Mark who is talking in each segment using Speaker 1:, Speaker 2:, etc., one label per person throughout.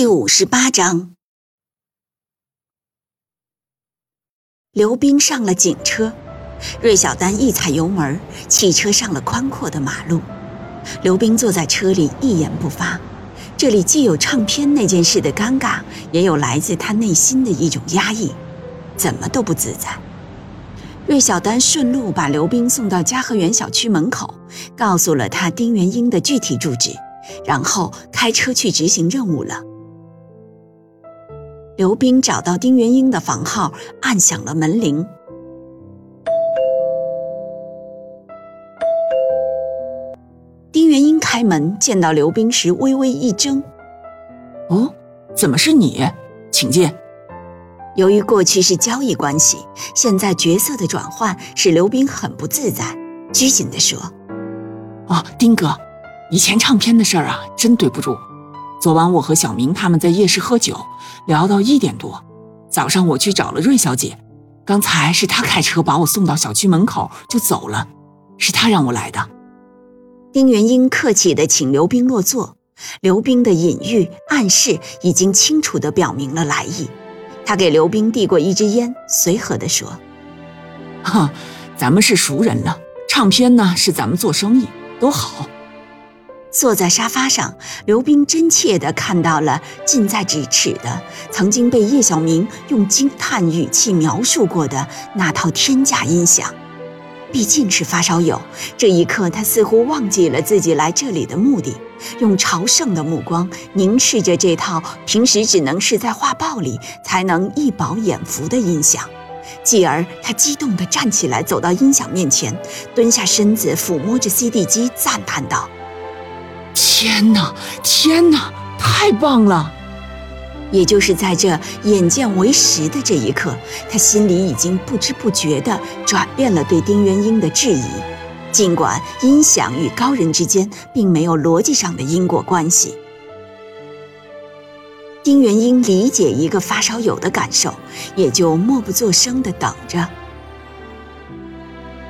Speaker 1: 第五十八章，刘冰上了警车，芮小丹一踩油门，汽车上了宽阔的马路。刘冰坐在车里一言不发，这里既有唱片那件事的尴尬，也有来自他内心的一种压抑，怎么都不自在。芮小丹顺路把刘冰送到嘉和园小区门口，告诉了他丁元英的具体住址，然后开车去执行任务了。刘冰找到丁元英的房号，按响了门铃。丁元英开门，见到刘冰时微微一怔：“
Speaker 2: 哦，怎么是你？请进。”
Speaker 1: 由于过去是交易关系，现在角色的转换使刘冰很不自在，拘谨地说：“
Speaker 2: 哦，丁哥，以前唱片的事儿啊，真对不住。”昨晚我和小明他们在夜市喝酒，聊到一点多。早上我去找了瑞小姐，刚才是她开车把我送到小区门口就走了，是她让我来的。
Speaker 1: 丁元英客气地请刘冰落座，刘冰的隐喻暗示已经清楚地表明了来意。他给刘冰递过一支烟，随和地说：“
Speaker 2: 哼，咱们是熟人了，唱片呢是咱们做生意，都好。”
Speaker 1: 坐在沙发上，刘冰真切地看到了近在咫尺的、曾经被叶晓明用惊叹语气描述过的那套天价音响。毕竟是发烧友，这一刻他似乎忘记了自己来这里的目的，用朝圣的目光凝视着这套平时只能是在画报里才能一饱眼福的音响。继而，他激动地站起来，走到音响面前，蹲下身子抚摸着 CD 机，赞叹道。
Speaker 2: 天哪，天哪，太棒了！
Speaker 1: 也就是在这眼见为实的这一刻，他心里已经不知不觉地转变了对丁元英的质疑。尽管音响与高人之间并没有逻辑上的因果关系，丁元英理解一个发烧友的感受，也就默不作声地等着。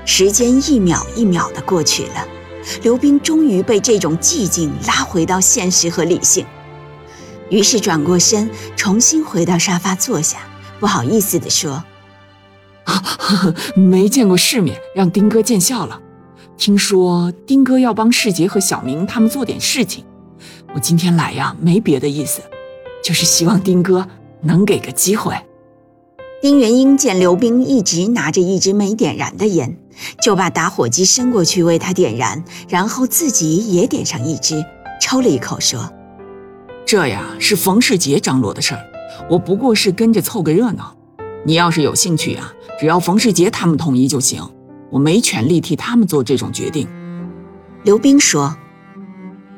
Speaker 1: 时间一秒一秒地过去了。刘冰终于被这种寂静拉回到现实和理性，于是转过身，重新回到沙发坐下，不好意思地说：“
Speaker 2: 没见过世面，让丁哥见笑了。听说丁哥要帮世杰和小明他们做点事情，我今天来呀，没别的意思，就是希望丁哥能给个机会。”
Speaker 1: 丁元英见刘冰一直拿着一支没点燃的烟，就把打火机伸过去为他点燃，然后自己也点上一支，抽了一口，说：“
Speaker 2: 这呀是冯世杰张罗的事儿，我不过是跟着凑个热闹。你要是有兴趣啊，只要冯世杰他们同意就行，我没权利替他们做这种决定。”
Speaker 1: 刘冰说：“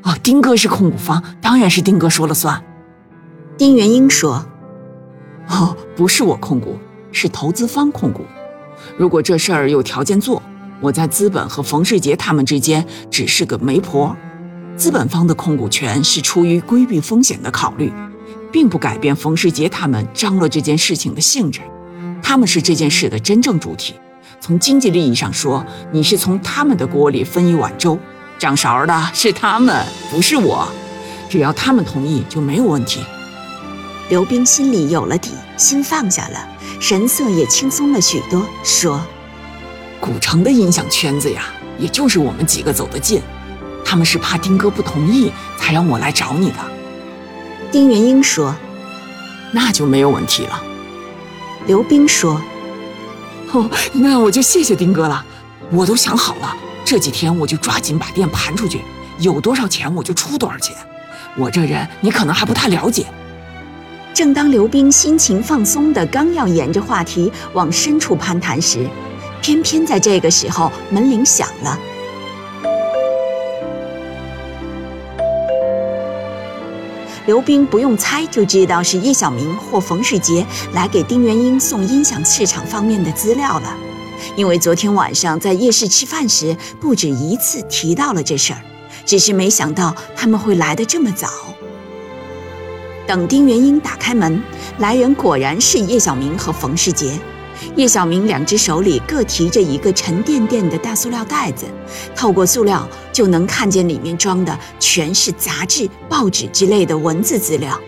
Speaker 2: 哦，丁哥是控股方，当然是丁哥说了算。”
Speaker 1: 丁元英说。
Speaker 2: 哦，不是我控股，是投资方控股。如果这事儿有条件做，我在资本和冯世杰他们之间只是个媒婆。资本方的控股权是出于规避风险的考虑，并不改变冯世杰他们张罗这件事情的性质。他们是这件事的真正主体。从经济利益上说，你是从他们的锅里分一碗粥，掌勺的是他们，不是我。只要他们同意，就没有问题。
Speaker 1: 刘冰心里有了底，心放下了，神色也轻松了许多，说：“
Speaker 2: 古城的音响圈子呀，也就是我们几个走得近，他们是怕丁哥不同意，才让我来找你的。”
Speaker 1: 丁元英说：“
Speaker 2: 那就没有问题了。”
Speaker 1: 刘冰说：“
Speaker 2: 哦，那我就谢谢丁哥了。我都想好了，这几天我就抓紧把店盘出去，有多少钱我就出多少钱。我这人你可能还不太了解。”
Speaker 1: 正当刘冰心情放松的刚要沿着话题往深处攀谈时，偏偏在这个时候门铃响了。刘冰不用猜就知道是叶小明或冯世杰来给丁元英送音响市场方面的资料了，因为昨天晚上在夜市吃饭时不止一次提到了这事儿，只是没想到他们会来得这么早。等丁元英打开门，来人果然是叶小明和冯世杰。叶小明两只手里各提着一个沉甸甸的大塑料袋子，透过塑料就能看见里面装的全是杂志、报纸之类的文字资料。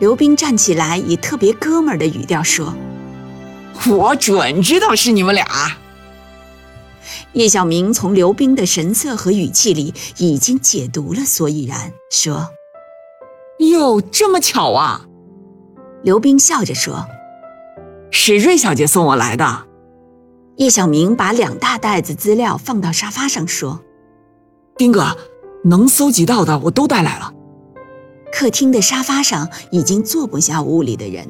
Speaker 1: 刘冰站起来，以特别哥们儿的语调说：“
Speaker 2: 我准知道是你们俩。”
Speaker 1: 叶小明从刘冰的神色和语气里已经解读了所以然，说：“
Speaker 2: 哟，这么巧啊！”
Speaker 1: 刘冰笑着说。
Speaker 2: 是瑞小姐送我来的。
Speaker 1: 叶小明把两大袋子资料放到沙发上，说：“
Speaker 2: 丁哥，能搜集到的我都带来了。”
Speaker 1: 客厅的沙发上已经坐不下屋里的人。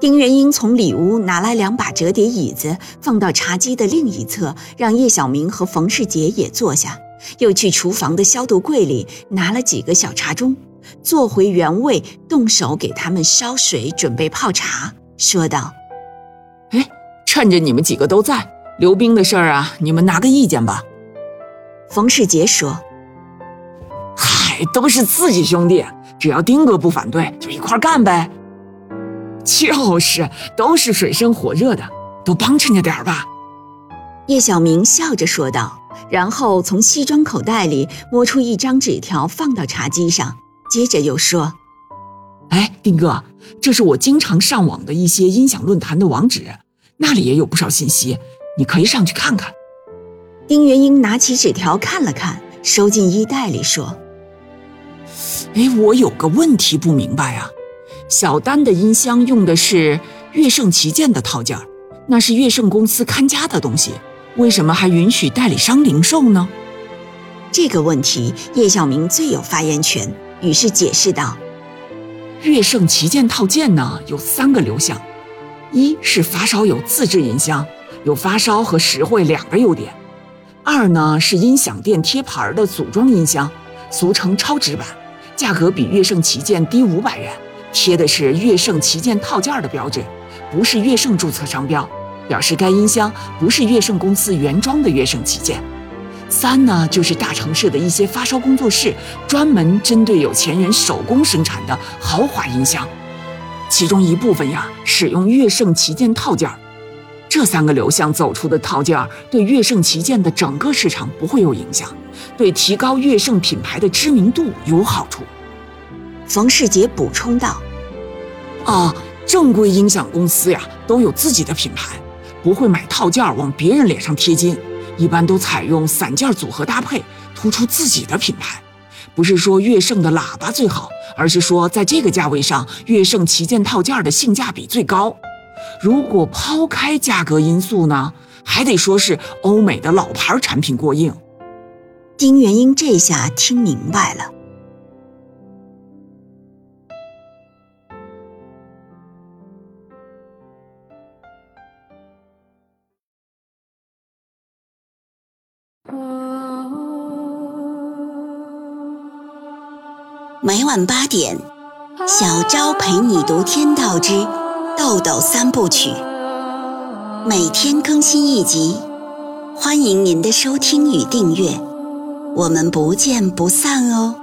Speaker 1: 丁元英从里屋拿来两把折叠椅子，放到茶几的另一侧，让叶小明和冯世杰也坐下。又去厨房的消毒柜里拿了几个小茶盅，坐回原位，动手给他们烧水，准备泡茶，说道。
Speaker 2: 哎，趁着你们几个都在，刘冰的事儿啊，你们拿个意见吧。
Speaker 1: 冯世杰说：“
Speaker 2: 嗨，都是自己兄弟，只要丁哥不反对，就一块干呗。”就是，都是水深火热的，都帮衬着点吧。
Speaker 1: 叶小明笑着说道，然后从西装口袋里摸出一张纸条，放到茶几上，接着又说。
Speaker 2: 哎，丁哥，这是我经常上网的一些音响论坛的网址，那里也有不少信息，你可以上去看看。
Speaker 1: 丁元英拿起纸条看了看，收进衣袋里，说：“
Speaker 2: 哎，我有个问题不明白啊，小丹的音箱用的是乐圣旗舰的套件，那是乐圣公司看家的东西，为什么还允许代理商零售呢？”
Speaker 1: 这个问题，叶晓明最有发言权，于是解释道。
Speaker 2: 乐盛旗舰套件呢有三个流向，一是发烧友自制音箱，有发烧和实惠两个优点；二呢是音响店贴牌的组装音箱，俗称超值版，价格比乐盛旗舰低五百元，贴的是乐盛旗舰套件的标志，不是乐盛注册商标，表示该音箱不是乐盛公司原装的乐盛旗舰。三呢，就是大城市的一些发烧工作室专门针对有钱人手工生产的豪华音箱，其中一部分呀使用乐圣旗舰套件儿。这三个流向走出的套件儿对乐圣旗舰的整个市场不会有影响，对提高乐圣品牌的知名度有好处。
Speaker 1: 冯世杰补充道：“
Speaker 2: 啊，正规音响公司呀都有自己的品牌，不会买套件儿往别人脸上贴金。”一般都采用散件组合搭配，突出自己的品牌。不是说乐盛的喇叭最好，而是说在这个价位上，乐盛旗舰套件的性价比最高。如果抛开价格因素呢，还得说是欧美的老牌产品过硬。
Speaker 1: 丁元英这下听明白了。每晚八点，小昭陪你读《天道之豆豆三部曲》，每天更新一集，欢迎您的收听与订阅，我们不见不散哦。